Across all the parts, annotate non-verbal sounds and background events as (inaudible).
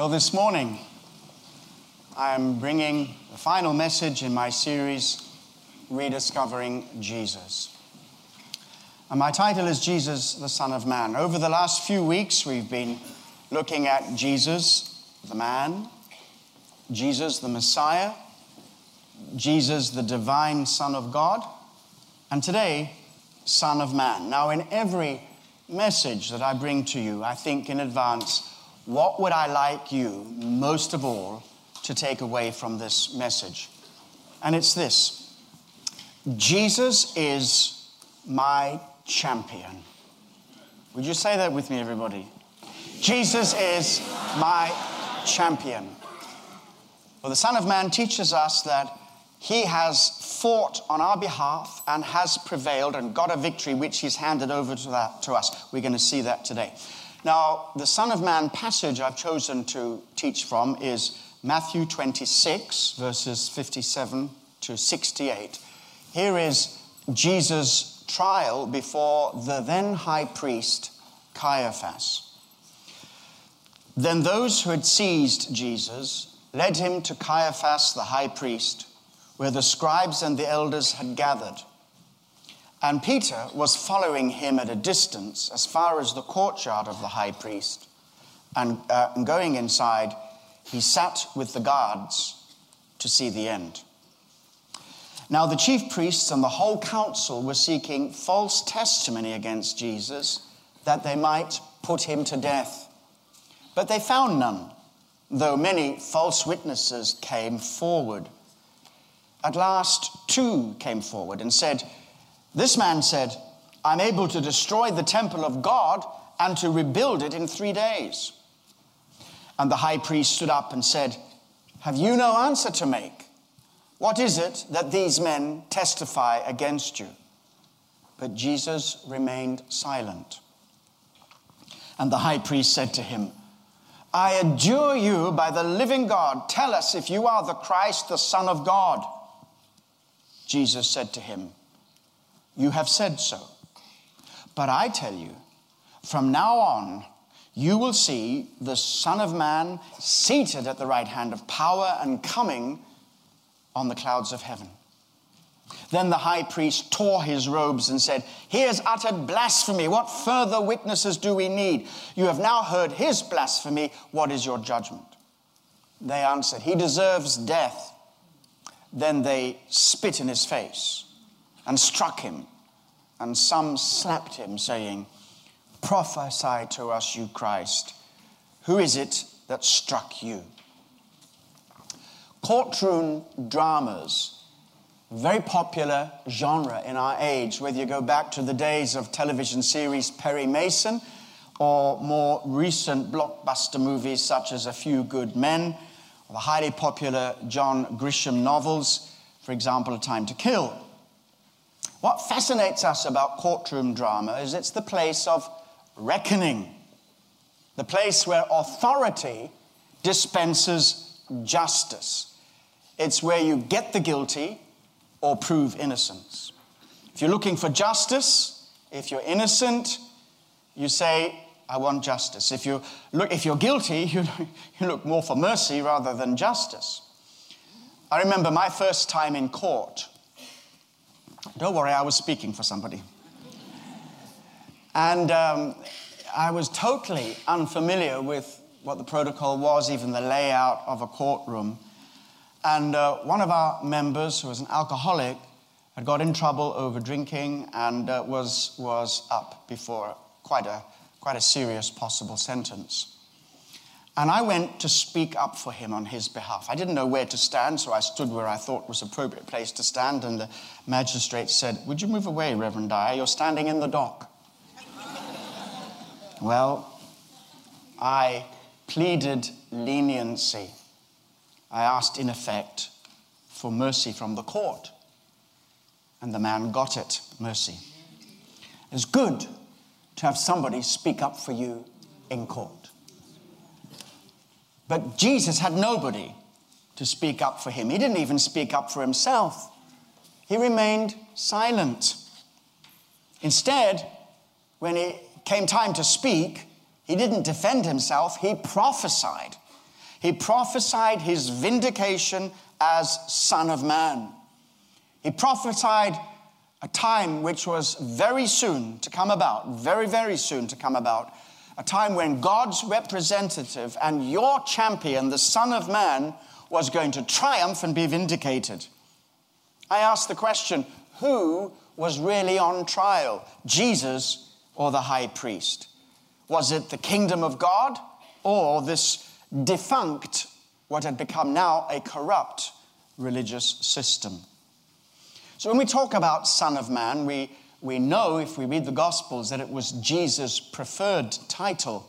Well, this morning, I am bringing the final message in my series, Rediscovering Jesus. And my title is Jesus, the Son of Man. Over the last few weeks, we've been looking at Jesus, the man, Jesus, the Messiah, Jesus, the divine Son of God, and today, Son of Man. Now, in every message that I bring to you, I think in advance, what would I like you most of all to take away from this message? And it's this Jesus is my champion. Would you say that with me, everybody? Jesus is my champion. Well, the Son of Man teaches us that he has fought on our behalf and has prevailed and got a victory which he's handed over to, that, to us. We're going to see that today. Now, the Son of Man passage I've chosen to teach from is Matthew 26, verses 57 to 68. Here is Jesus' trial before the then high priest Caiaphas. Then those who had seized Jesus led him to Caiaphas the high priest, where the scribes and the elders had gathered. And Peter was following him at a distance as far as the courtyard of the high priest. And, uh, and going inside, he sat with the guards to see the end. Now, the chief priests and the whole council were seeking false testimony against Jesus that they might put him to death. But they found none, though many false witnesses came forward. At last, two came forward and said, this man said, I'm able to destroy the temple of God and to rebuild it in three days. And the high priest stood up and said, Have you no answer to make? What is it that these men testify against you? But Jesus remained silent. And the high priest said to him, I adjure you by the living God, tell us if you are the Christ, the Son of God. Jesus said to him, you have said so. But I tell you, from now on, you will see the Son of Man seated at the right hand of power and coming on the clouds of heaven. Then the high priest tore his robes and said, He has uttered blasphemy. What further witnesses do we need? You have now heard his blasphemy. What is your judgment? They answered, He deserves death. Then they spit in his face and struck him. And some slapped him, saying, Prophesy to us, you Christ. Who is it that struck you? Courtroom dramas, very popular genre in our age, whether you go back to the days of television series Perry Mason or more recent blockbuster movies such as A Few Good Men, or the highly popular John Grisham novels, for example, A Time to Kill. What fascinates us about courtroom drama is it's the place of reckoning, the place where authority dispenses justice. It's where you get the guilty or prove innocence. If you're looking for justice, if you're innocent, you say, I want justice. If, you look, if you're guilty, (laughs) you, you look more for mercy rather than justice. I remember my first time in court. Don't worry, I was speaking for somebody. And um, I was totally unfamiliar with what the protocol was, even the layout of a courtroom. And uh, one of our members, who was an alcoholic, had got in trouble over drinking and uh, was, was up before quite a, quite a serious possible sentence. And I went to speak up for him on his behalf. I didn't know where to stand, so I stood where I thought was appropriate place to stand. And the magistrate said, Would you move away, Reverend Dyer? You're standing in the dock. (laughs) well, I pleaded leniency. I asked, in effect, for mercy from the court. And the man got it mercy. It's good to have somebody speak up for you in court. But Jesus had nobody to speak up for him. He didn't even speak up for himself, he remained silent. Instead, when it came time to speak, he didn't defend himself, he prophesied. He prophesied his vindication as Son of Man. He prophesied a time which was very soon to come about, very, very soon to come about, a time when God's representative and your champion, the Son of Man, was going to triumph and be vindicated. I ask the question who was really on trial, Jesus or the high priest? Was it the kingdom of God or this defunct, what had become now a corrupt religious system? So when we talk about Son of Man, we, we know if we read the Gospels that it was Jesus' preferred title.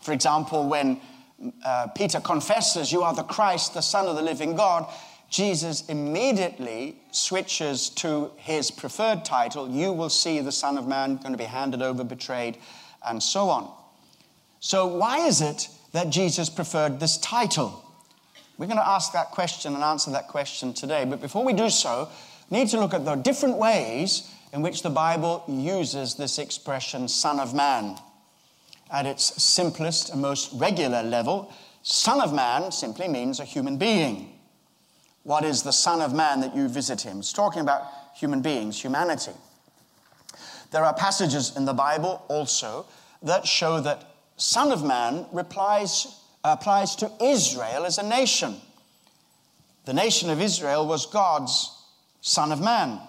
For example, when uh, Peter confesses, You are the Christ, the Son of the living God, Jesus immediately switches to his preferred title You will see the Son of Man going to be handed over, betrayed, and so on. So, why is it that Jesus preferred this title? We're going to ask that question and answer that question today. But before we do so, we need to look at the different ways in which the Bible uses this expression, Son of Man. At its simplest and most regular level, Son of Man simply means a human being. What is the Son of Man that you visit him? It's talking about human beings, humanity. There are passages in the Bible also that show that Son of Man replies, applies to Israel as a nation. The nation of Israel was God's Son of Man.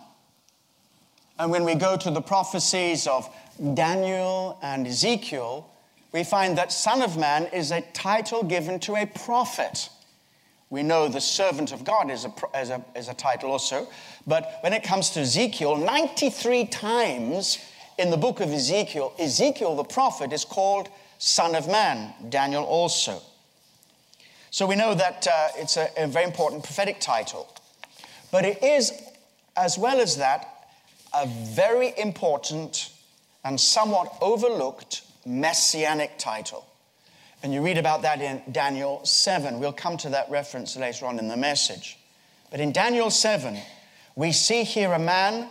And when we go to the prophecies of Daniel and Ezekiel, we find that Son of Man is a title given to a prophet. We know the servant of God is a, is a, is a title also. But when it comes to Ezekiel, 93 times in the book of Ezekiel, Ezekiel the prophet is called Son of Man, Daniel also. So we know that uh, it's a, a very important prophetic title. But it is, as well as that, a very important and somewhat overlooked messianic title. And you read about that in Daniel 7. We'll come to that reference later on in the message. But in Daniel 7, we see here a man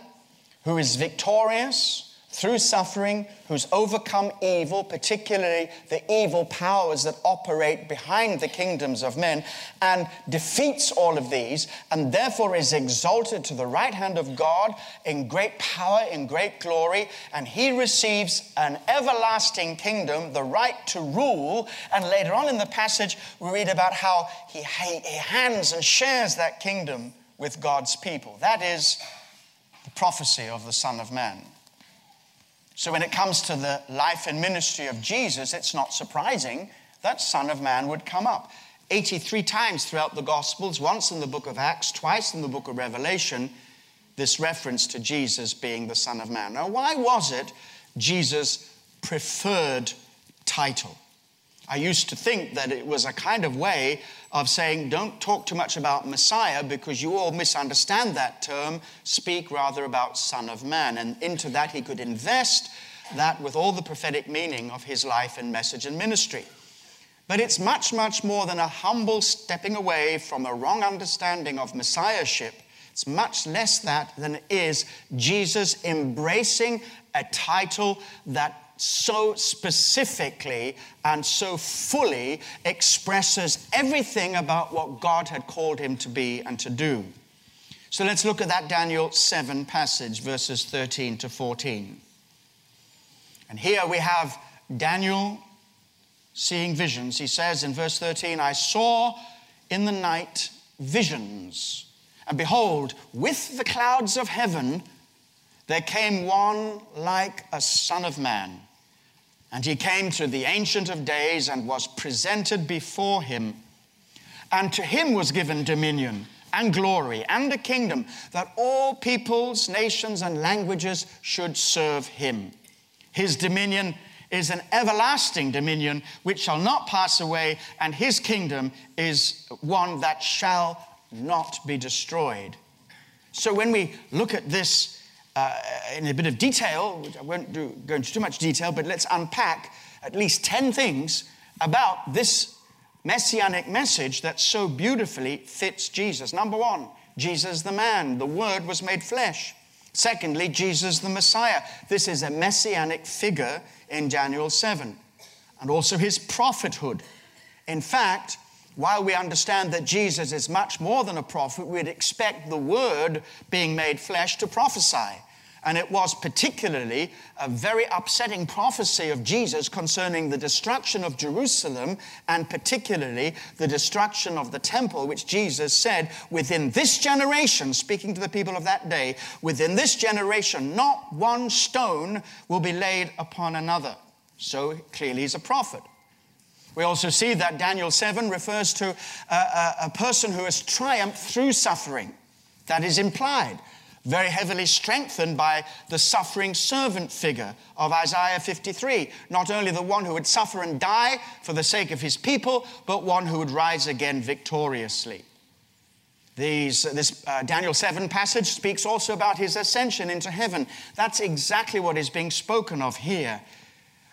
who is victorious, through suffering, who's overcome evil, particularly the evil powers that operate behind the kingdoms of men, and defeats all of these, and therefore is exalted to the right hand of God in great power, in great glory, and he receives an everlasting kingdom, the right to rule. And later on in the passage, we read about how he, he hands and shares that kingdom with God's people. That is the prophecy of the Son of Man. So, when it comes to the life and ministry of Jesus, it's not surprising that Son of Man would come up. 83 times throughout the Gospels, once in the book of Acts, twice in the book of Revelation, this reference to Jesus being the Son of Man. Now, why was it Jesus' preferred title? I used to think that it was a kind of way of saying, don't talk too much about Messiah because you all misunderstand that term. Speak rather about Son of Man. And into that, he could invest that with all the prophetic meaning of his life and message and ministry. But it's much, much more than a humble stepping away from a wrong understanding of Messiahship. It's much less that than it is Jesus embracing a title that so specifically and so fully expresses everything about what God had called him to be and to do. So let's look at that Daniel 7 passage, verses 13 to 14. And here we have Daniel seeing visions. He says in verse 13, I saw in the night visions, and behold, with the clouds of heaven, there came one like a son of man. And he came to the Ancient of Days and was presented before him. And to him was given dominion and glory and a kingdom that all peoples, nations, and languages should serve him. His dominion is an everlasting dominion which shall not pass away, and his kingdom is one that shall not be destroyed. So when we look at this uh, in a bit of detail, which I won't do, go into too much detail, but let's unpack at least 10 things about this messianic message that so beautifully fits Jesus. Number one, Jesus the man, the Word was made flesh. Secondly, Jesus the Messiah. This is a messianic figure in Daniel 7. And also his prophethood. In fact, while we understand that Jesus is much more than a prophet, we'd expect the word being made flesh to prophesy. And it was particularly a very upsetting prophecy of Jesus concerning the destruction of Jerusalem and particularly the destruction of the temple, which Jesus said, within this generation, speaking to the people of that day, within this generation, not one stone will be laid upon another. So clearly, he's a prophet. We also see that Daniel 7 refers to a, a, a person who has triumphed through suffering. That is implied very heavily strengthened by the suffering servant figure of Isaiah 53. Not only the one who would suffer and die for the sake of his people, but one who would rise again victoriously. These, this uh, Daniel 7 passage speaks also about his ascension into heaven. That's exactly what is being spoken of here.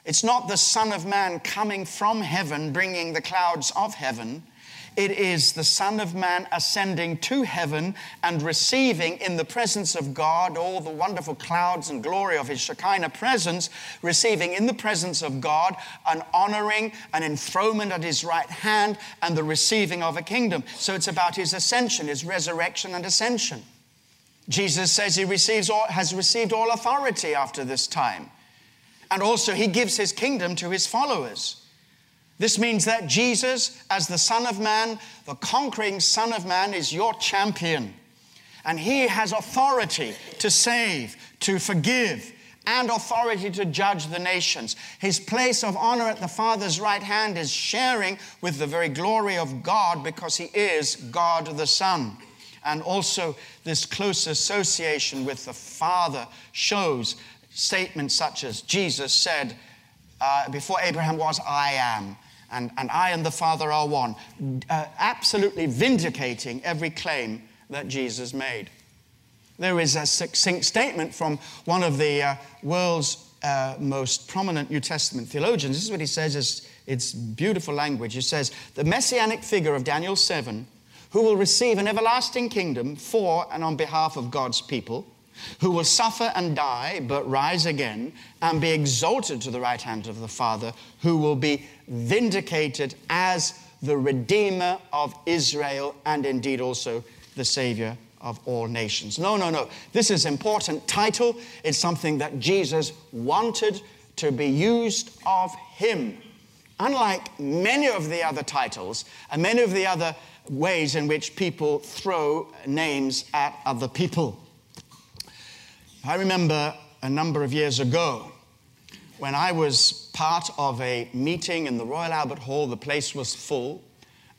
It's not the Son of Man coming from heaven, bringing the clouds of heaven. It is the Son of Man ascending to heaven and receiving in the presence of God all the wonderful clouds and glory of His Shekinah presence, receiving in the presence of God an honoring, an enthronement at His right hand, and the receiving of a kingdom. So it's about His ascension, His resurrection and ascension. Jesus says He receives all, has received all authority after this time. And also, He gives His kingdom to His followers. This means that Jesus, as the Son of Man, the conquering Son of Man, is your champion. And he has authority to save, to forgive, and authority to judge the nations. His place of honor at the Father's right hand is sharing with the very glory of God because he is God the Son. And also, this close association with the Father shows statements such as Jesus said, uh, Before Abraham was, I am and, and I and the Father are one, uh, absolutely vindicating every claim that Jesus made. There is a succinct statement from one of the uh, world's uh, most prominent New Testament theologians. This is what he says, it's, it's beautiful language. He says, The messianic figure of Daniel 7, who will receive an everlasting kingdom for and on behalf of God's people, who will suffer and die, but rise again and be exalted to the right hand of the Father, who will be vindicated as the Redeemer of Israel and indeed also the Savior of all nations. No, no, no. This is important title. It's something that Jesus wanted to be used of him. Unlike many of the other titles and many of the other ways in which people throw names at other people. I remember a number of years ago when I was part of a meeting in the Royal Albert Hall, the place was full,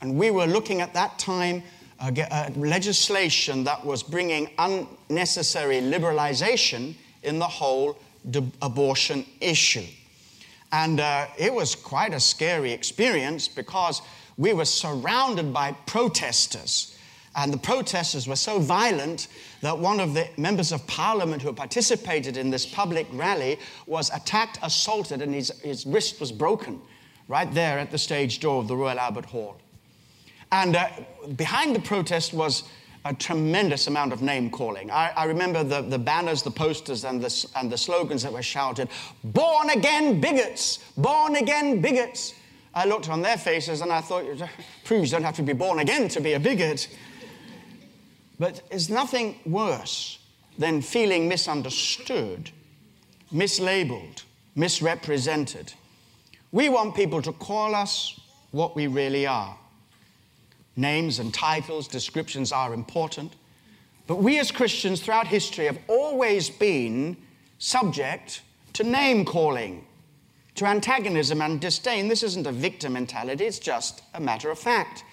and we were looking at that time uh, legislation that was bringing unnecessary liberalization in the whole abortion issue. And uh, it was quite a scary experience because we were surrounded by protesters and the protesters were so violent that one of the members of parliament who participated in this public rally was attacked, assaulted, and his, his wrist was broken right there at the stage door of the Royal Albert Hall. And uh, behind the protest was a tremendous amount of name calling. I, I remember the, the, banners, the posters, and the, and the slogans that were shouted Born again bigots! Born again bigots! I looked on their faces and I thought, (laughs) proves you don't have to be born again to be a bigot. But there's nothing worse than feeling misunderstood, mislabeled, misrepresented. We want people to call us what we really are. Names and titles, descriptions are important. But we as Christians throughout history have always been subject to name calling, to antagonism and disdain. This isn't a victim mentality, it's just a matter of fact.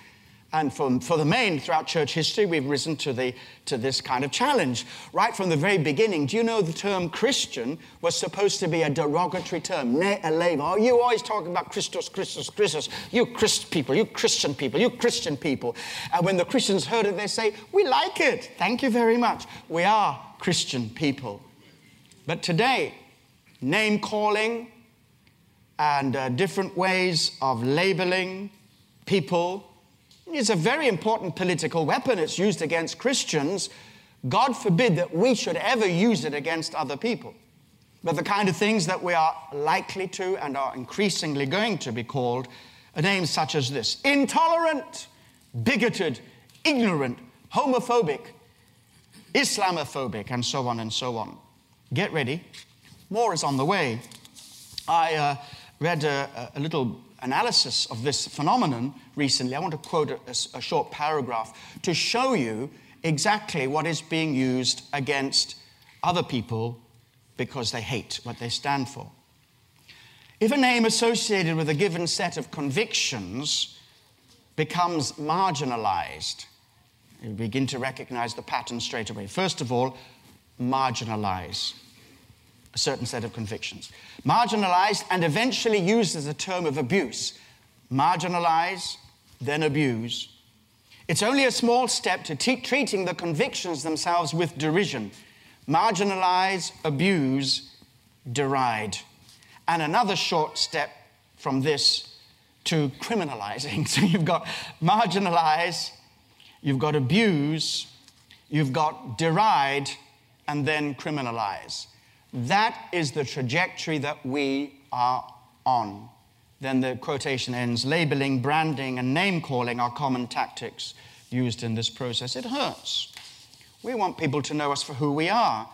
And for, for the main, throughout church history, we've risen to, the, to this kind of challenge. Right from the very beginning, do you know the term Christian was supposed to be a derogatory term? Ne Oh, you always talking about Christos, Christos, Christos. You Christ people, you Christian people, you Christian people. And when the Christians heard it, they say, We like it. Thank you very much. We are Christian people. But today, name calling and uh, different ways of labeling people it's a very important political weapon. It's used against Christians. God forbid that we should ever use it against other people. But the kind of things that we are likely to and are increasingly going to be called names such as this intolerant, bigoted, ignorant, homophobic, Islamophobic, and so on and so on. Get ready, more is on the way. I uh, read a, a, little analysis of this phenomenon recently. I want to quote a, a short paragraph to show you exactly what is being used against other people because they hate what they stand for. If a name associated with a given set of convictions becomes marginalized, you begin to recognize the pattern straight away. First of all, marginalize a certain set of convictions. Marginalized and eventually used as a term of abuse. Marginalize, then abuse. It's only a small step to t- treating the convictions themselves with derision. Marginalize, abuse, deride. And another short step from this to criminalizing. (laughs) So you've got marginalize, you've got abuse, you've got deride, and then criminalize. That is the trajectory that we are on. Then the quotation ends labeling, branding, and name calling are common tactics used in this process. It hurts. We want people to know us for who we are.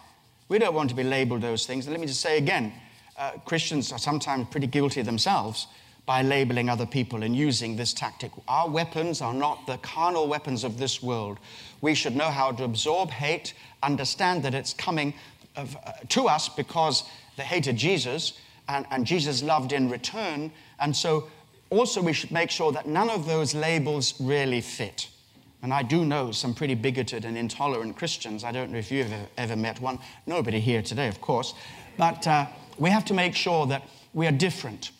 We don't want to be labeled those things. And let me just say again uh, Christians are sometimes pretty guilty themselves by labeling other people and using this tactic. Our weapons are not the carnal weapons of this world. We should know how to absorb hate, understand that it's coming of, uh, to us because they hated Jesus and, and Jesus loved in return. And so also we should make sure that none of those labels really fit. And I do know some pretty bigoted and intolerant Christians. I don't know if you've ever, met one. Nobody here today, of course. But uh, we have to make sure that we are different.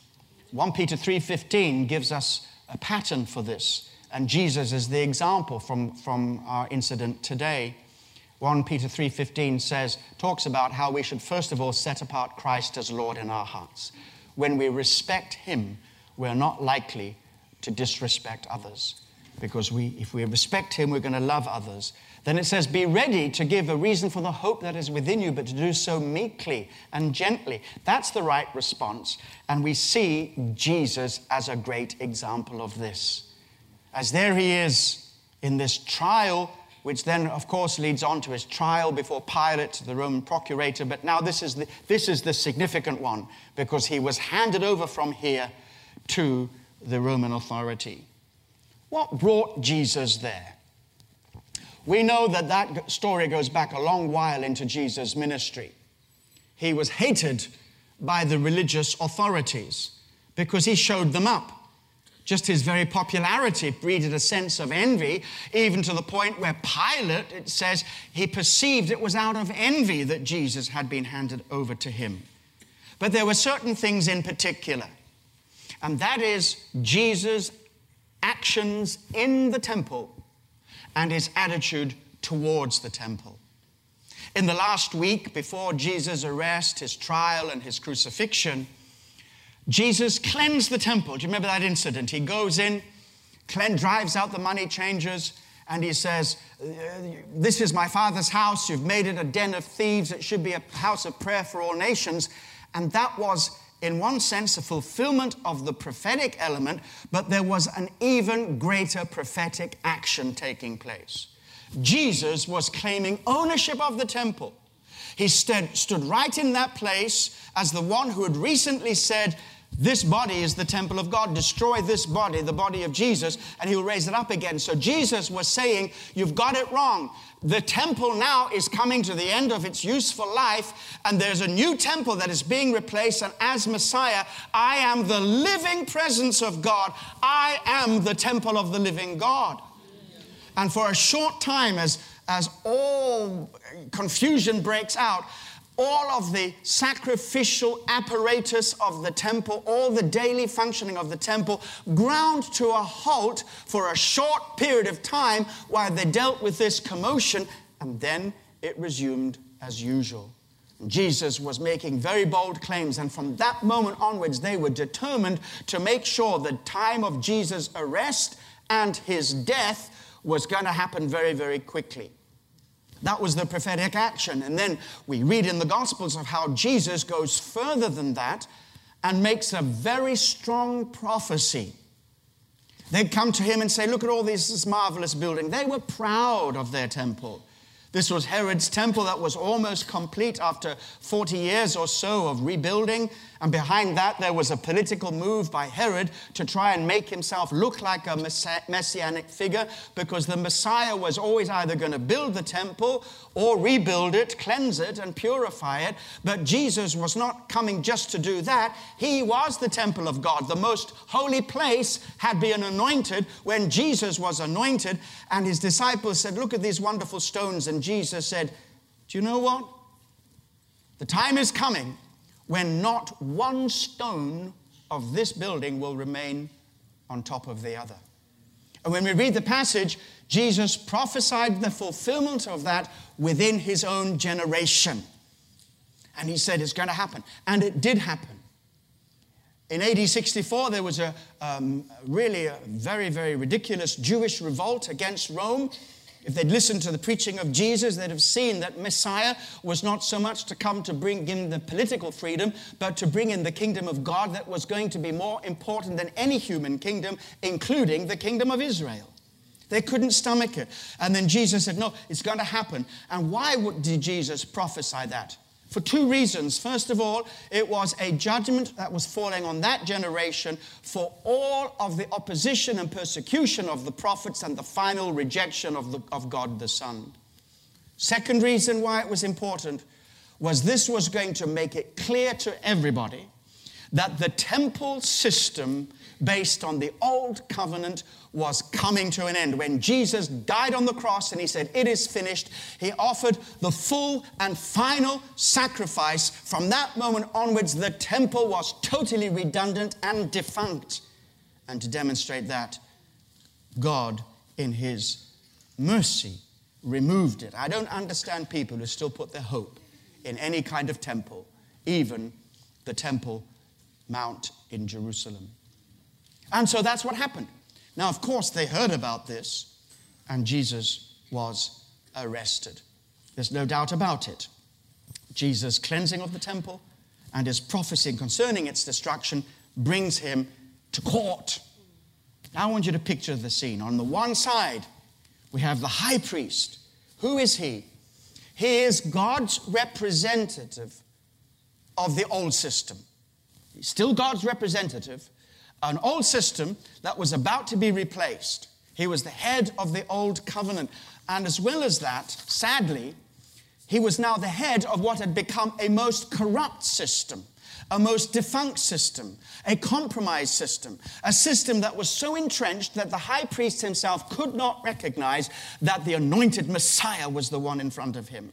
1 Peter 3.15 gives us a pattern for this. And Jesus is the example from, from our incident today. 1 Peter 3:15 says talks about how we should first of all set apart Christ as Lord in our hearts. When we respect him, we're not likely to disrespect others because we if we respect him, we're going to love others. Then it says be ready to give a reason for the hope that is within you, but to do so meekly and gently. That's the right response, and we see Jesus as a great example of this. As there he is in this trial which then, of course, leads on to his trial before Pilate, the Roman procurator. But now this is the, this is the significant one because he was handed over from here to the Roman authority. What brought Jesus there? We know that that story goes back a long while into Jesus' ministry. He was hated by the religious authorities because he showed them up. Just his very popularity breeded a sense of envy, even to the point where Pilate, it says, he perceived it was out of envy that Jesus had been handed over to him. But there were certain things in particular, and that is Jesus' actions in the temple and his attitude towards the temple. In the last week before Jesus' arrest, his trial, and his crucifixion, Jesus cleansed the temple. Do you remember that incident? He goes in, clean, drives out the money changers, and he says, uh, This is my father's house. You've made it a den of thieves. It should be a house of prayer for all nations. And that was, in one sense, a fulfillment of the prophetic element, but there was an even greater prophetic action taking place. Jesus was claiming ownership of the temple. He stood, stood right in that place as the one who had recently said, this body is the temple of God. Destroy this body, the body of Jesus, and he'll raise it up again. So Jesus was saying, You've got it wrong. The temple now is coming to the end of its useful life, and there's a new temple that is being replaced. And as Messiah, I am the living presence of God. I am the temple of the living God. And for a short time, as, as all confusion breaks out, all of the sacrificial apparatus of the temple, all the daily functioning of the temple, ground to a halt for a short period of time while they dealt with this commotion, and then it resumed as usual. Jesus was making very bold claims, and from that moment onwards, they were determined to make sure the time of Jesus' arrest and his death was going to happen very, very quickly. That was the prophetic action. And then we read in the Gospels of how Jesus goes further than that and makes a very strong prophecy They'd come to him and say, Look at all this, this marvelous building. They were proud of their temple. This was Herod's temple that was almost complete after 40 years or so of rebuilding. And behind that, there was a political move by Herod to try and make himself look like a messianic figure because the Messiah was always either going to build the temple or rebuild it, cleanse it, and purify it. But Jesus was not coming just to do that. He was the temple of God. The most holy place had been anointed when Jesus was anointed. And his disciples said, Look at these wonderful stones. And Jesus said, Do you know what? The time is coming when not one stone of this building will remain on top of the other. And when we read the passage, Jesus prophesied the fulfillment of that within his own generation. And he said it's going to happen. And it did happen. In AD 64, there was a um, really a very, very ridiculous Jewish revolt against Rome. If they'd listened to the preaching of Jesus, they'd have seen that Messiah was not so much to come to bring in the political freedom, but to bring in the kingdom of God that was going to be more important than any human kingdom, including the kingdom of Israel. They couldn't stomach it. And then Jesus said, No, it's going to happen. And why did Jesus prophesy that? For two reasons. First of all, it was a judgment that was falling on that generation for all of the opposition and persecution of the prophets and the final rejection of, the, of God the Son. Second reason why it was important was this was going to make it clear to everybody that the temple system based on the old covenant was coming to an end. When Jesus died on the cross and he said, It is finished, he offered the full and final sacrifice. From that moment onwards, the temple was totally redundant and defunct. And to demonstrate that, God, in his mercy, removed it. I don't understand people who still put their hope in any kind of temple, even the Temple Mount in Jerusalem. And so that's what happened. Now, of course, they heard about this, and Jesus was arrested. There's no doubt about it. Jesus' cleansing of the temple and his prophecy concerning its destruction brings him to court. Now, I want you to picture the scene. On the one side, we have the high priest. Who is he? He is God's representative of the old system. He's still God's representative, an old system that was about to be replaced. He was the head of the old covenant. And as well as that, sadly, he was now the head of what had become a most corrupt system, a most defunct system, a compromised system, a system that was so entrenched that the high priest himself could not recognize that the anointed Messiah was the one in front of him.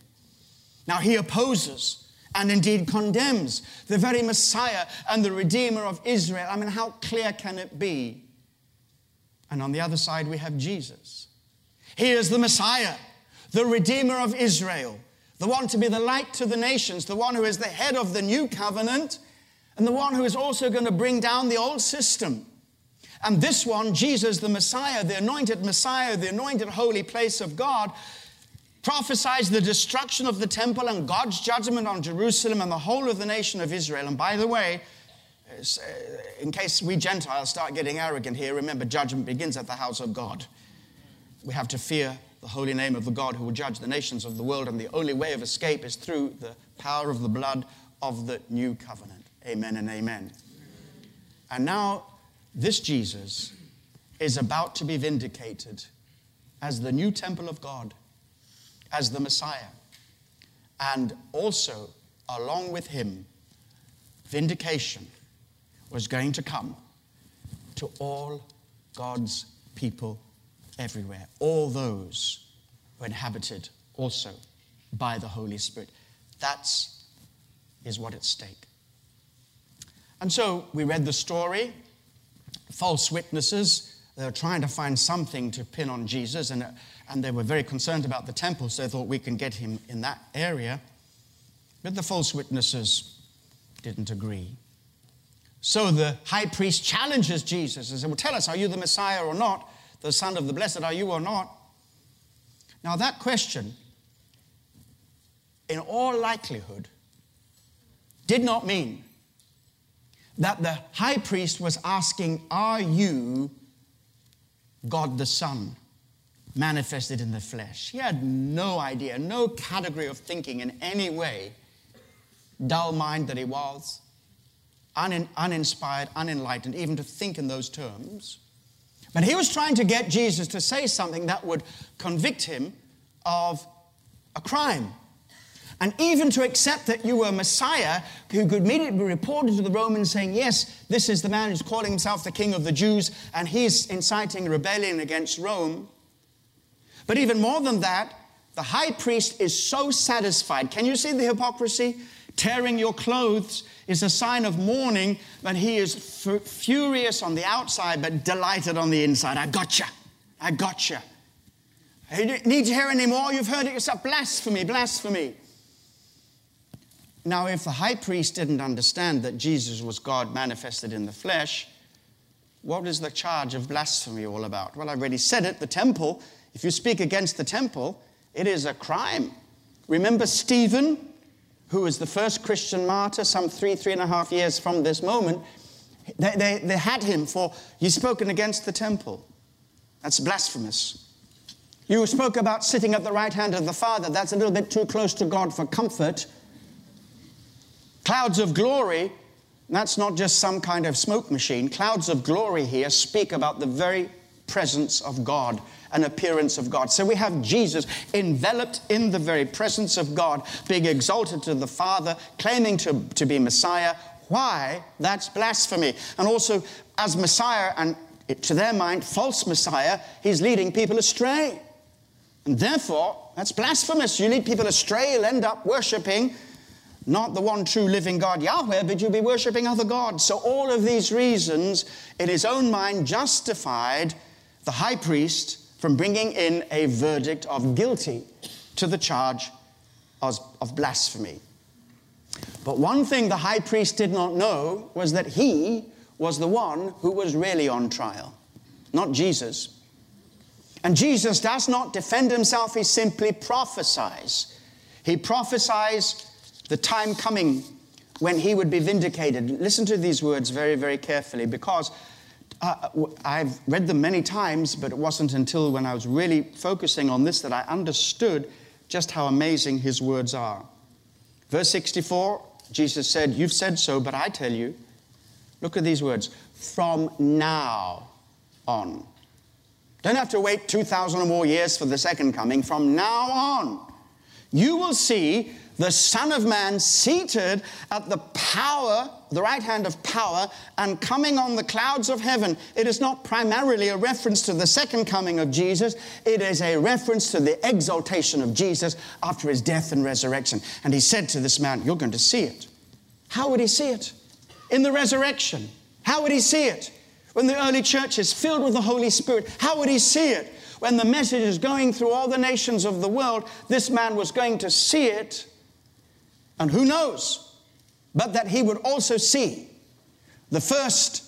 Now he opposes and indeed condemns the very Messiah and the Redeemer of Israel. I mean, how clear can it be? And on the other side, we have Jesus. He is the Messiah, the Redeemer of Israel, the one to be the light to the nations, the one who is the head of the new covenant, and the one who is also going to bring down the old system. And this one, Jesus, the Messiah, the anointed Messiah, the anointed holy place of God, prophesies the destruction of the temple and God's judgment on Jerusalem and the whole of the nation of Israel. And by the way, uh, in case we Gentiles start getting arrogant here, remember judgment begins at the house of God. We have to fear the holy name of the God who will judge the nations of the world, and the only way of escape is through the power of the blood of the new covenant. Amen and amen. And now, this Jesus is about to be vindicated as the new temple of God as the Messiah. And also, along with him, vindication was going to come to all God's people everywhere, all those who inhabited also by the Holy Spirit. That's is what at stake. And so we read the story, false witnesses, they were trying to find something to pin on Jesus, and and they were very concerned about the temple, so they thought we can get him in that area. But the false witnesses didn't agree. So the high priest challenges Jesus and says, Well, tell us, are you the Messiah or not? The Son of the Blessed, are you or not? Now, that question, in all likelihood, did not mean that the high priest was asking, Are you God the Son manifested in the flesh. He had no idea, no category of thinking in any way, dull mind that he was, un- uninspired, unenlightened, even to think in those terms. But he was trying to get Jesus to say something that would convict him of a crime. And even to accept that you were Messiah, who could immediately be reported to the Romans saying, Yes, this is the man who's calling himself the king of the Jews, and he's inciting rebellion against Rome. But even more than that, the high priest is so satisfied. Can you see the hypocrisy? Tearing your clothes is a sign of mourning, but he is f- furious on the outside, but delighted on the inside. I gotcha. I gotcha. You need to hear any more? You've heard it yourself. Blasphemy, blasphemy. Now, if the high priest didn't understand that Jesus was God manifested in the flesh, what is the charge of blasphemy all about? Well, I already said it. The temple, if you speak against the temple, it is a crime. Remember Stephen, who was the first Christian martyr some three, three and a half years from this moment? They, they, they had him for, he's spoken against the temple. That's blasphemous. You spoke about sitting at the right hand of the Father. That's a little bit too close to God for comfort. Clouds of glory, that's not just some kind of smoke machine. Clouds of glory here speak about the very presence of God, an appearance of God. So we have Jesus enveloped in the very presence of God, being exalted to the Father, claiming to, to be Messiah. Why? That's blasphemy. And also, as Messiah, and to their mind, false Messiah, he's leading people astray. And therefore, that's blasphemous. You lead people astray, you'll end up worshiping not the one true living God, Yahweh, but you'll be worshiping other gods. So, all of these reasons, in his own mind, justified the high priest from bringing in a verdict of guilty to the charge of, blasphemy. But one thing the high priest did not know was that he was the one who was really on trial, not Jesus. And Jesus does not defend himself, he simply prophesies. He prophesies the time coming when he would be vindicated. Listen to these words very, very carefully because uh, I've read them many times, but it wasn't until when I was really focusing on this that I understood just how amazing his words are. Verse 64, Jesus said, You've said so, but I tell you, look at these words, from now on. Don't have to wait 2,000 or more years for the second coming. From now on, you will see the Son of Man seated at the power, the right hand of power, and coming on the clouds of heaven. It is not primarily a reference to the second coming of Jesus, it is a reference to the exaltation of Jesus after his death and resurrection. And he said to this man, You're going to see it. How would he see it? In the resurrection. How would he see it? When the early church is filled with the Holy Spirit, how would he see it? When the message is going through all the nations of the world, this man was going to see it and who knows, but that he would also see the first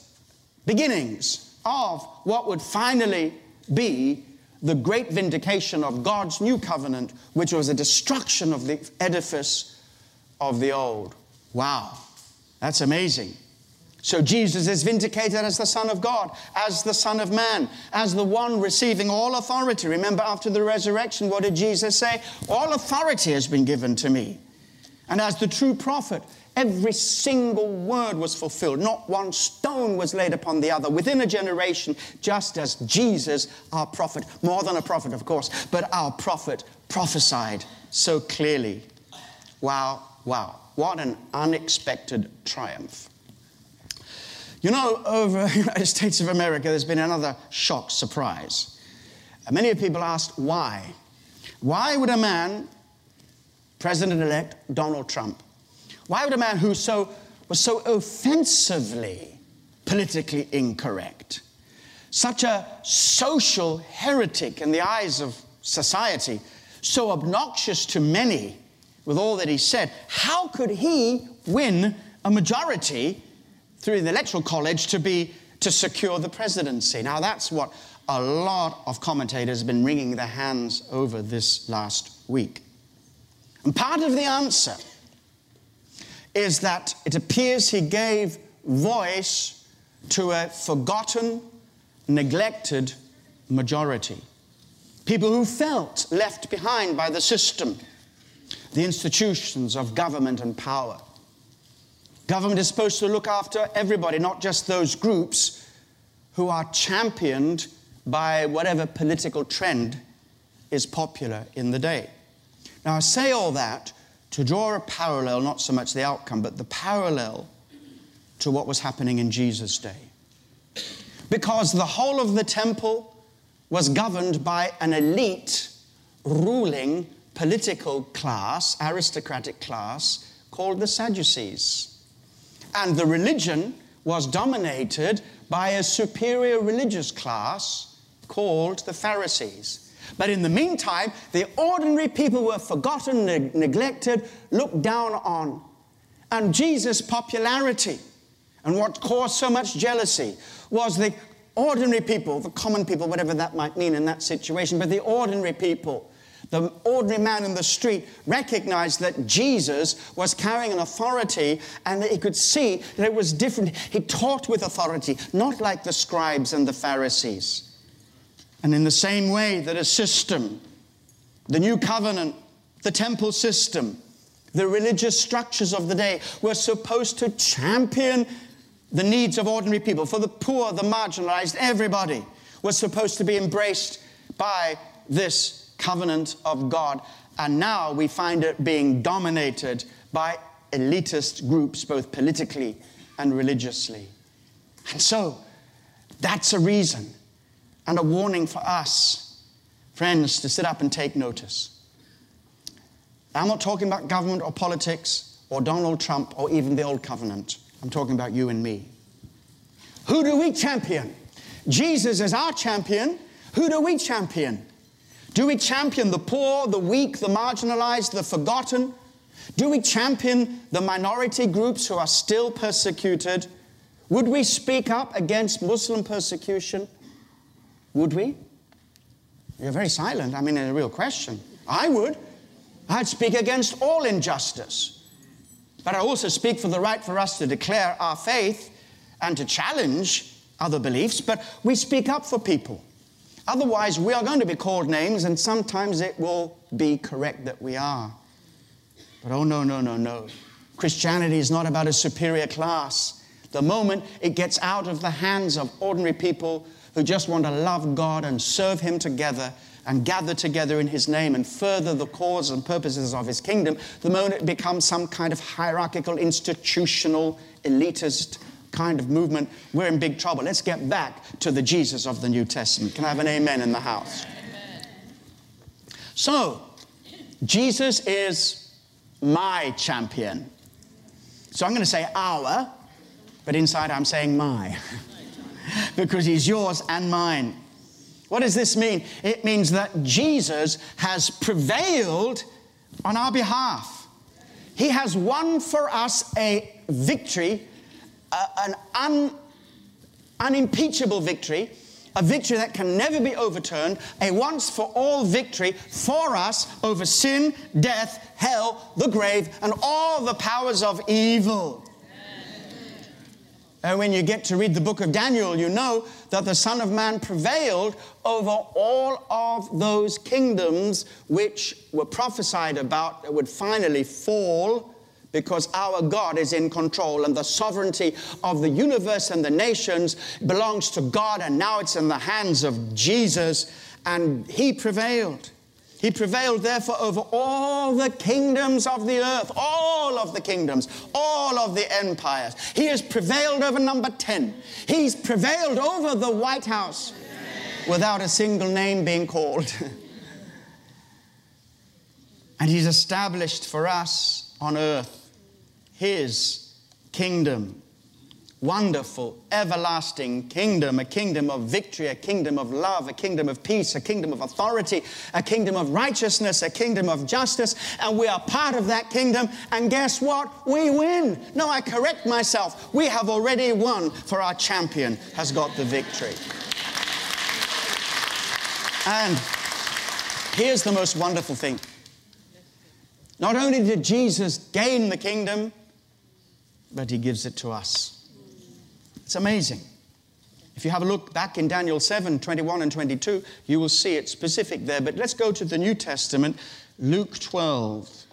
beginnings of what would finally be the great vindication of God's new covenant, which was a destruction of the edifice of the old. Wow, that's amazing. So Jesus is vindicated as the Son of God, as the Son of Man, as the one receiving all authority. Remember, after the resurrection, what did Jesus say? All authority has been given to me. And as the true prophet, every single word was fulfilled. Not one stone was laid upon the other within a generation, just as Jesus, our prophet, more than a prophet, of course, but our prophet prophesied so clearly. Wow, wow. What an unexpected triumph. You know, over (laughs) the United States of America, there's been another shock surprise. many people asked why. Why would a man President elect Donald Trump. Why would a man who so, was so offensively politically incorrect, such a social heretic in the eyes of society, so obnoxious to many with all that he said, how could he win a majority through the electoral college to be to secure the presidency? Now that's what a lot of commentators have been wringing their hands over this last week. And part of the answer is that it appears he gave voice to a forgotten, neglected majority. People who felt left behind by the system, the institutions of government and power. Government is supposed to look after everybody, not just those groups who are championed by whatever political trend is popular in the day. Now, I say all that to draw a parallel, not so much the outcome, but the parallel to what was happening in Jesus' day. Because the whole of the temple was governed by an elite ruling political class, aristocratic class, called the Sadducees. And the religion was dominated by a superior religious class called the Pharisees. But in the meantime, the ordinary people were forgotten, neg- neglected, looked down on. And Jesus' popularity and what caused so much jealousy was the ordinary people, the common people, whatever that might mean in that situation, but the ordinary people. The ordinary man in the street recognized that Jesus was carrying an authority and that he could see that it was different. He taught with authority, not like the scribes and the Pharisees. And in the same way that a system, the new covenant, the temple system, the religious structures of the day were supposed to champion the needs of ordinary people, for the poor, the marginalized, everybody was supposed to be embraced by this covenant of God. And now we find it being dominated by elitist groups, both politically and religiously. And so that's a reason and a warning for us, friends, to sit up and take notice. I'm not talking about government or politics or Donald Trump or even the old covenant. I'm talking about you and me. Who do we champion? Jesus is our champion. Who do we champion? Do we champion the poor, the weak, the marginalized, the forgotten? Do we champion the minority groups who are still persecuted? Would we speak up against Muslim persecution? Would we? You're very silent. I mean, a real question. I would. I'd speak against all injustice. But I also speak for the right for us to declare our faith and to challenge other beliefs, but we speak up for people. Otherwise, we are going to be called names, and sometimes it will be correct that we are. But oh, no, no, no, no. Christianity is not about a superior class. The moment it gets out of the hands of ordinary people who just want to love God and serve Him together and gather together in His name and further the cause and purposes of His kingdom, the moment it becomes some kind of hierarchical, institutional, elitist kind of movement, we're in big trouble. Let's get back to the Jesus of the New Testament. Can I have an amen in the house? Amen. So, Jesus is my champion. So I'm going to say our, but inside I'm saying my. (laughs) because he's yours and mine. What does this mean? It means that Jesus has prevailed on our behalf. He has won for us a victory, uh, an un, unimpeachable victory, a victory that can never be overturned, a once for all victory for us over sin, death, hell, the grave, and all the powers of evil. And when you get to read the book of Daniel, you know that the Son of Man prevailed over all of those kingdoms which were prophesied about that would finally fall because our God is in control and the sovereignty of the universe and the nations belongs to God and now it's in the hands of Jesus and He prevailed. He prevailed, therefore, over all the kingdoms of the earth, all of the kingdoms, all of the empires. He has prevailed over number 10. He's prevailed over the White House without a single name being called. (laughs) and He's established for us on earth His kingdom wonderful, everlasting kingdom, a kingdom of victory, a kingdom of love, a kingdom of peace, a kingdom of authority, a kingdom of righteousness, a kingdom of justice, and we are part of that kingdom. And guess what? We win. No, I correct myself. We have already won, for our champion has got the victory. And here's the most wonderful thing. Not only did Jesus gain the kingdom, but he gives it to us. It's amazing. If you have a look back in Daniel 7 21 and 22, you will see it specific there. But let's go to the New Testament, Luke 12,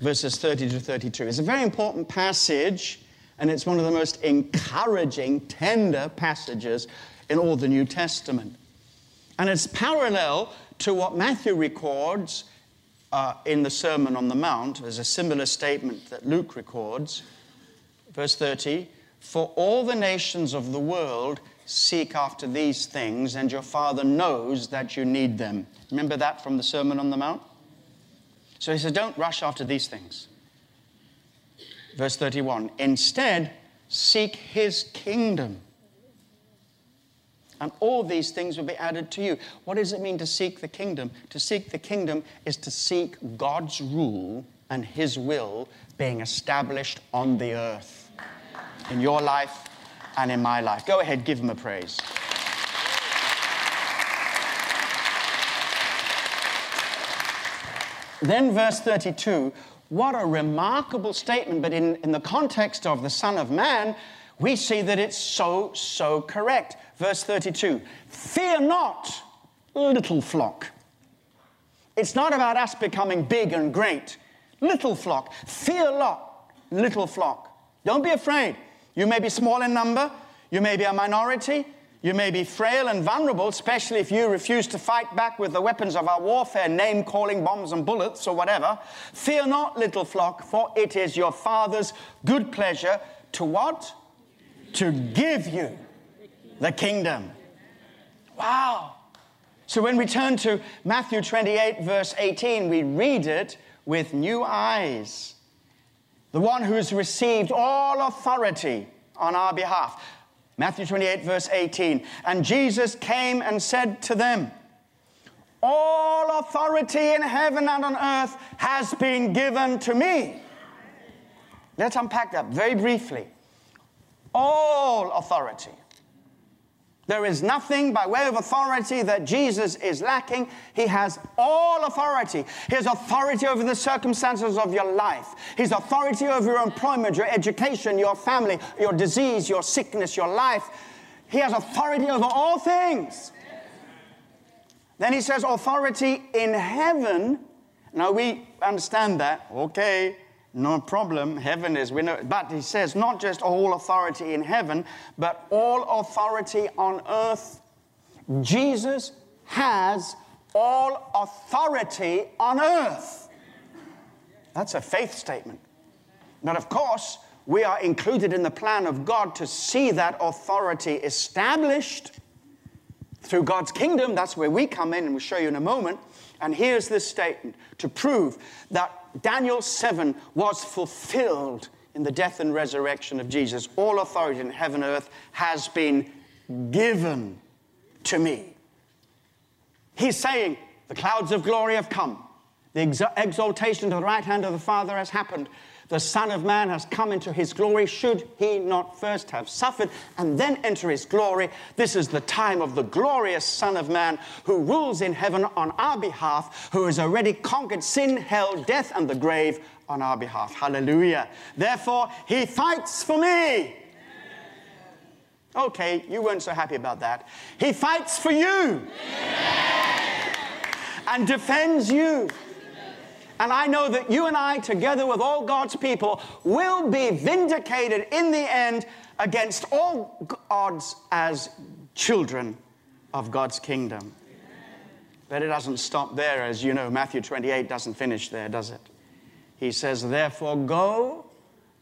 verses 30 to 32. It's a very important passage, and it's one of the most encouraging, tender passages in all the New Testament. And it's parallel to what Matthew records uh, in the Sermon on the Mount. There's a similar statement that Luke records. Verse 30 For all the nations of the world seek after these things, and your Father knows that you need them. Remember that from the Sermon on the Mount? So he says, Don't rush after these things. Verse 31 Instead, seek his kingdom. And all these things will be added to you. What does it mean to seek the kingdom? To seek the kingdom is to seek God's rule and his will being established on the earth in your life and in my life. Go ahead, give him a praise. Then, verse 32, what a remarkable statement, but in, in the context of the Son of Man, we see that it's so, so correct. Verse 32 Fear not, little flock. It's not about us becoming big and great. Little flock. Fear not, little flock. Don't be afraid. You may be small in number, you may be a minority, you may be frail and vulnerable, especially if you refuse to fight back with the weapons of our warfare, name calling bombs and bullets or whatever. Fear not, little flock, for it is your Father's good pleasure to what? To give you the kingdom. Wow. So when we turn to Matthew 28, verse 18, we read it with new eyes the one who's received all authority on our behalf. Matthew 28, verse 18. And Jesus came and said to them, All authority in heaven and on earth has been given to me. Let's unpack that very briefly. All authority. There is nothing by way of authority that Jesus is lacking. He has all authority. He has authority over the circumstances of your life. His authority over your employment, your education, your family, your disease, your sickness, your life. He has authority over all things. Then he says, authority in heaven. Now we understand that. Okay, no problem. Heaven is, know. But he says not just all authority in heaven, but all authority on earth. Jesus has all authority on earth. That's a faith statement. But of course, we are included in the plan of God to see that authority established through God's kingdom. That's where we come in, and we'll show you in a moment. And here's this statement to prove that Daniel 7 was fulfilled in the death and resurrection of Jesus. All authority in heaven and earth has been given to me. He's saying, The clouds of glory have come, the exaltation to the right hand of the Father has happened the Son of Man has come into his glory, should he not first have suffered and then enter his glory? This is the time of the glorious Son of Man who rules in heaven on our behalf, who has already conquered sin, hell, death, and the grave on our behalf. Hallelujah. Therefore, he fights for me. Okay, you weren't so happy about that. He fights for you and defends you. And I know that you and I, together with all God's people, will be vindicated in the end against all odds as children of God's kingdom. But it doesn't stop there, as you know, Matthew 28 doesn't finish there, does it? He says, Therefore, go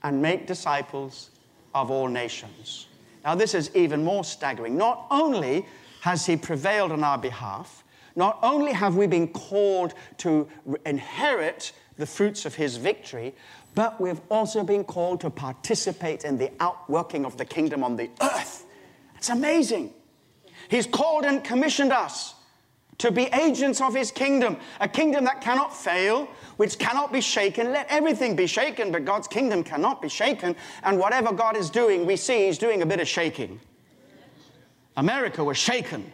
and make disciples of all nations. Now, this is even more staggering. Not only has he prevailed on our behalf, not only have we been called to inherit the fruits of his victory, but we've also been called to participate in the outworking of the kingdom on the earth. It's amazing. He's called and commissioned us to be agents of his kingdom, a kingdom that cannot fail, which cannot be shaken. Let everything be shaken, but God's kingdom cannot be shaken. And whatever God is doing, we see he's doing a bit of shaking. America was shaken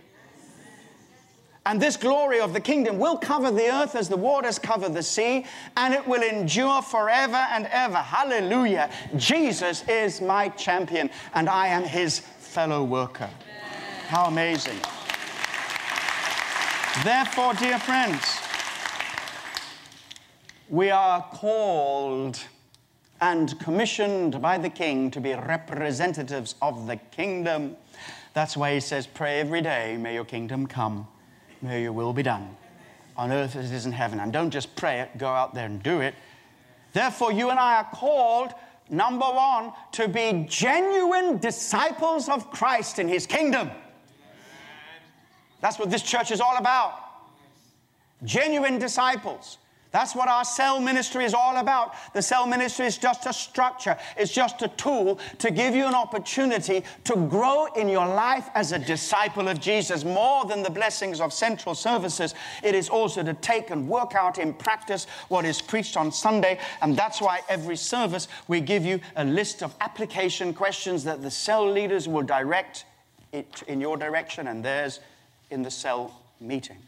and this glory of the kingdom will cover the earth as the waters cover the sea, and it will endure forever and ever. Hallelujah. Jesus is my champion, and I am his fellow worker. How amazing. Therefore, dear friends, we are called and commissioned by the King to be representatives of the kingdom. That's why he says, Pray every day, may your kingdom come, may your will be done on earth as it is in heaven. And don't just pray it, go out there and do it. Therefore, you and I are called, number one, to be genuine disciples of Christ in his kingdom. That's what this church is all about. Genuine disciples. That's what our cell ministry is all about. The cell ministry is just a structure, it's just a tool to give you an opportunity to grow in your life as a disciple of Jesus. More than the blessings of central services, it is also to take and work out in practice what is preached on Sunday. And that's why every service we give you a list of application questions that the cell leaders will direct it in your direction and theirs in the cell meeting.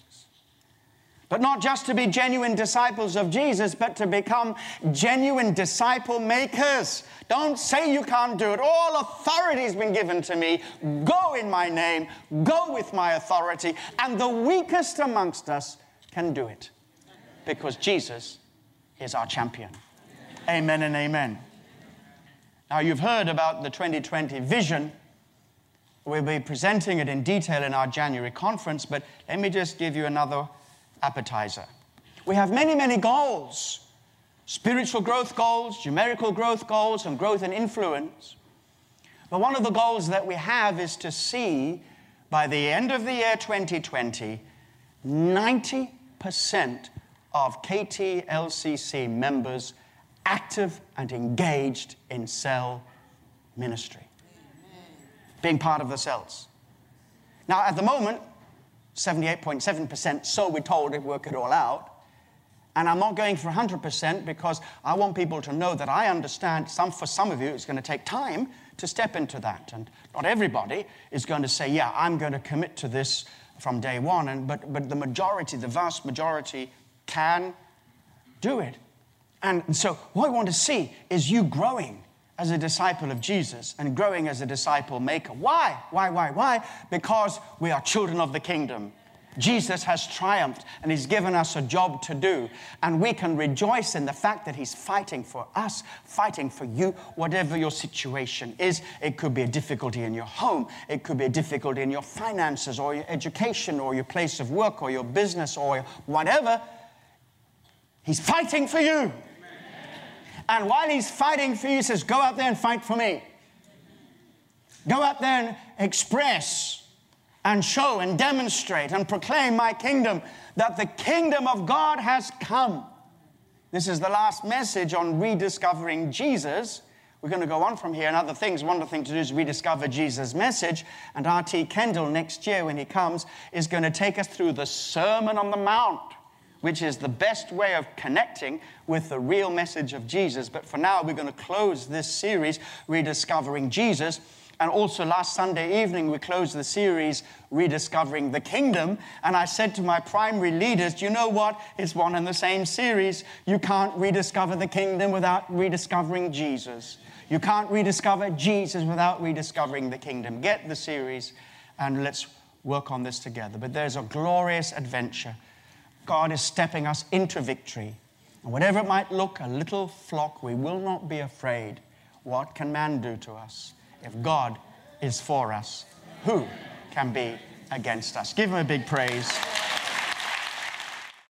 But not just to be genuine disciples of Jesus, but to become genuine disciple makers. Don't say you can't do it. All authority has been given to me. Go in my name, go with my authority, and the weakest amongst us can do it because Jesus is our champion. Amen and amen. Now, you've heard about the 2020 vision. We'll be presenting it in detail in our January conference, but let me just give you another appetizer. We have many, many goals spiritual growth goals, numerical growth goals, and growth and influence. But one of the goals that we have is to see by the end of the year 2020, 90% of KTLCC members active and engaged in cell ministry, being part of the cells. Now, at the moment, 78.7%, so we're told to work it all out. And I'm not going for 100% because I want people to know that I understand some, for some of you, it's going to take time to step into that. And not everybody is going to say, yeah, I'm going to commit to this from day one. And, but, but the majority, the vast majority, can do it. And so what I want to see is you growing as a disciple of Jesus and growing as a disciple maker. Why? Why, why, why? Because we are children of the kingdom. Jesus has triumphed and He's given us a job to do. And we can rejoice in the fact that He's fighting for us, fighting for you, whatever your situation is. It could be a difficulty in your home, it could be a difficulty in your finances or your education or your place of work or your business or whatever. He's fighting for you. And while he's fighting for you, he says, Go out there and fight for me. Go out there and express and show and demonstrate and proclaim my kingdom, that the kingdom of God has come. This is the last message on rediscovering Jesus. We're going to go on from here and other things. One of the things to do is rediscover Jesus' message. And R.T. Kendall, next year when he comes, is going to take us through the Sermon on the Mount which is the best way of connecting with the real message of Jesus. But for now, we're going to close this series, Rediscovering Jesus. And also, last Sunday evening, we closed the series, Rediscovering the Kingdom. And I said to my primary leaders, Do you know what? It's one and the same series. You can't rediscover the kingdom without rediscovering Jesus. You can't rediscover Jesus without rediscovering the kingdom. Get the series and let's work on this together. But there's a glorious adventure God is stepping us into victory. And whatever it might look, a little flock, we will not be afraid. What can man do to us? If God is for us, who can be against us? Give him a big praise.